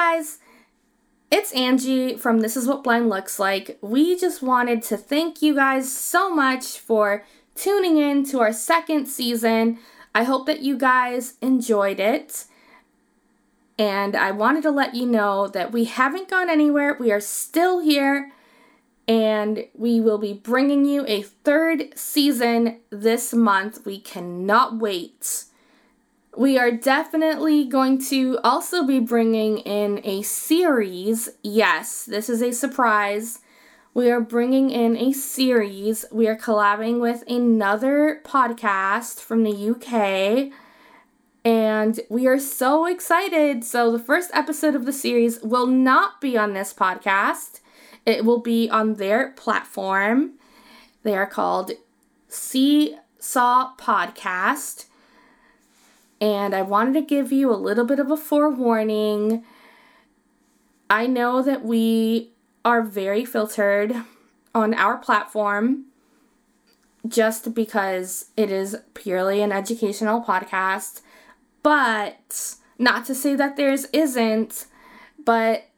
guys, it's Angie from This Is What Blind Looks Like. We just wanted to thank you guys so much for tuning in to our second season. I hope that you guys enjoyed it. And I wanted to let you know that we haven't gone anywhere. We are still here. And we will be bringing you a third season this month. We cannot wait. We are definitely going to also be bringing in a series. Yes, this is a surprise. We are bringing in a series. We are collabing with another podcast from the UK. And we are so excited. So, the first episode of the series will not be on this podcast, it will be on their platform. They are called Seesaw Podcast and I wanted to give you a little bit of a forewarning. I know that we are very filtered on our platform just because it is purely an educational podcast, but not to say that theirs isn't, but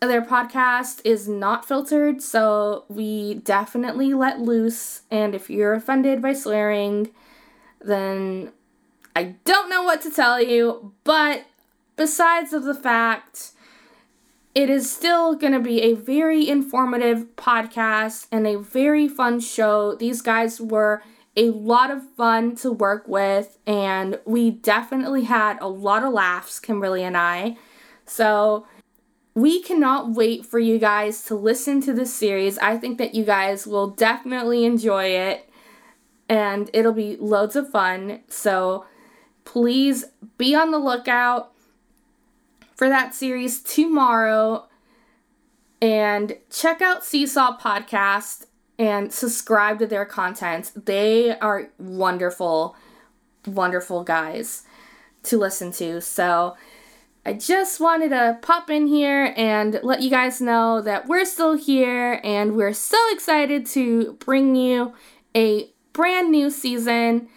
their podcast is not filtered, so we definitely let loose. And if you're offended by swearing, then I don't know what to tell you, but besides of the fact it is still going to be a very informative podcast and a very fun show. These guys were a lot of fun to work with, and we definitely had a lot of laughs, Kimberly and I. So, we cannot wait for you guys to listen to this series. I think that you guys will definitely enjoy it, and it'll be loads of fun. So, please be on the lookout for that series tomorrow and check out Seesaw Podcast and subscribe to their content. They are wonderful, wonderful guys to listen to. So I just wanted to pop in here and let you guys know that we're still here and we're so excited to bring you a brand new season.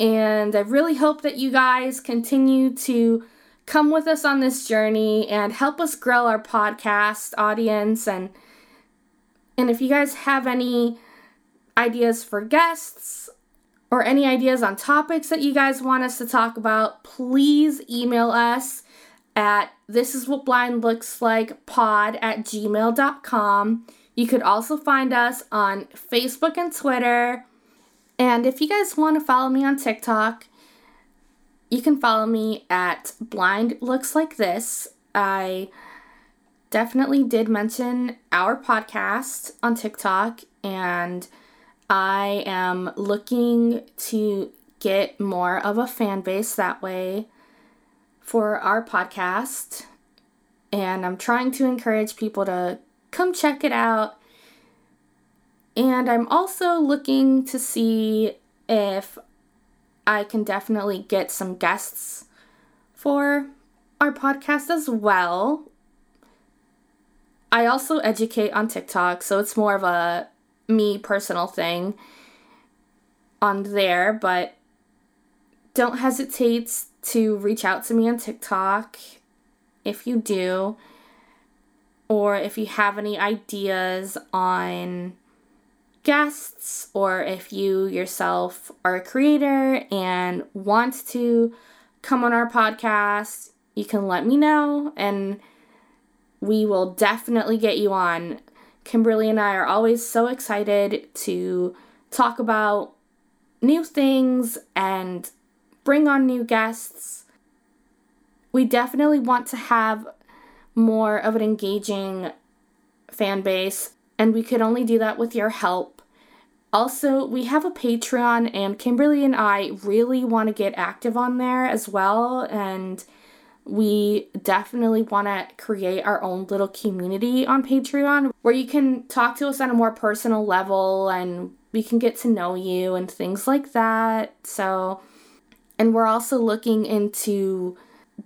And I really hope that you guys continue to come with us on this journey and help us grow our podcast audience and and if you guys have any ideas for guests or any ideas on topics that you guys want us to talk about, please email us at this is what blind looks like pod at gmail.com. You could also find us on Facebook and Twitter and if you guys want to follow me on TikTok, you can follow me at Blind Looks Like This. I definitely did mention our podcast on TikTok, and I am looking to get more of a fan base that way for our podcast. And I'm trying to encourage people to come check it out and I'm also looking to see if I can definitely get some guests for our podcast as well. I also educate on TikTok, so it's more of a me personal thing on there, but don't hesitate to reach out to me on TikTok if you do, or if you have any ideas on guests or if you yourself are a creator and want to come on our podcast, you can let me know and we will definitely get you on. Kimberly and I are always so excited to talk about new things and bring on new guests. We definitely want to have more of an engaging fan base and we could only do that with your help. Also, we have a Patreon, and Kimberly and I really want to get active on there as well. And we definitely want to create our own little community on Patreon where you can talk to us on a more personal level and we can get to know you and things like that. So, and we're also looking into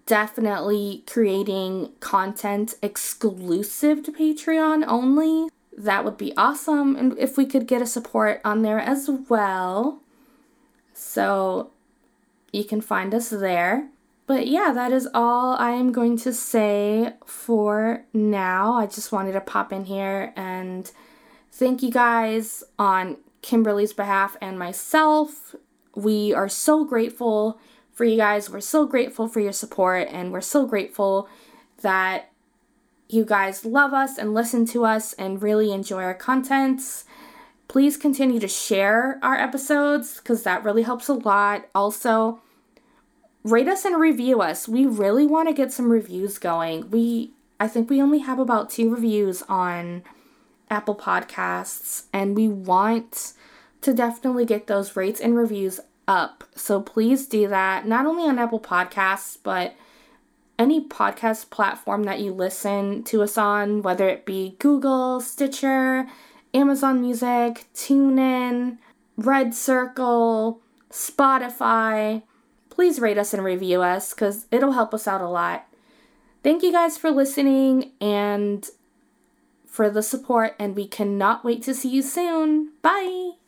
definitely creating content exclusive to Patreon only that would be awesome. And if we could get a support on there as well. So you can find us there. But yeah, that is all I am going to say for now. I just wanted to pop in here and thank you guys on Kimberly's behalf and myself. We are so grateful for you guys. We're so grateful for your support and we're so grateful that you guys love us and listen to us and really enjoy our contents. Please continue to share our episodes because that really helps a lot. Also, rate us and review us. We really want to get some reviews going. We I think we only have about 2 reviews on Apple Podcasts and we want to definitely get those rates and reviews up. So please do that not only on Apple Podcasts but any podcast platform that you listen to us on, whether it be Google, Stitcher, Amazon Music, TuneIn, Red Circle, Spotify. Please rate us and review us because it'll help us out a lot. Thank you guys for listening and for the support, and we cannot wait to see you soon. Bye!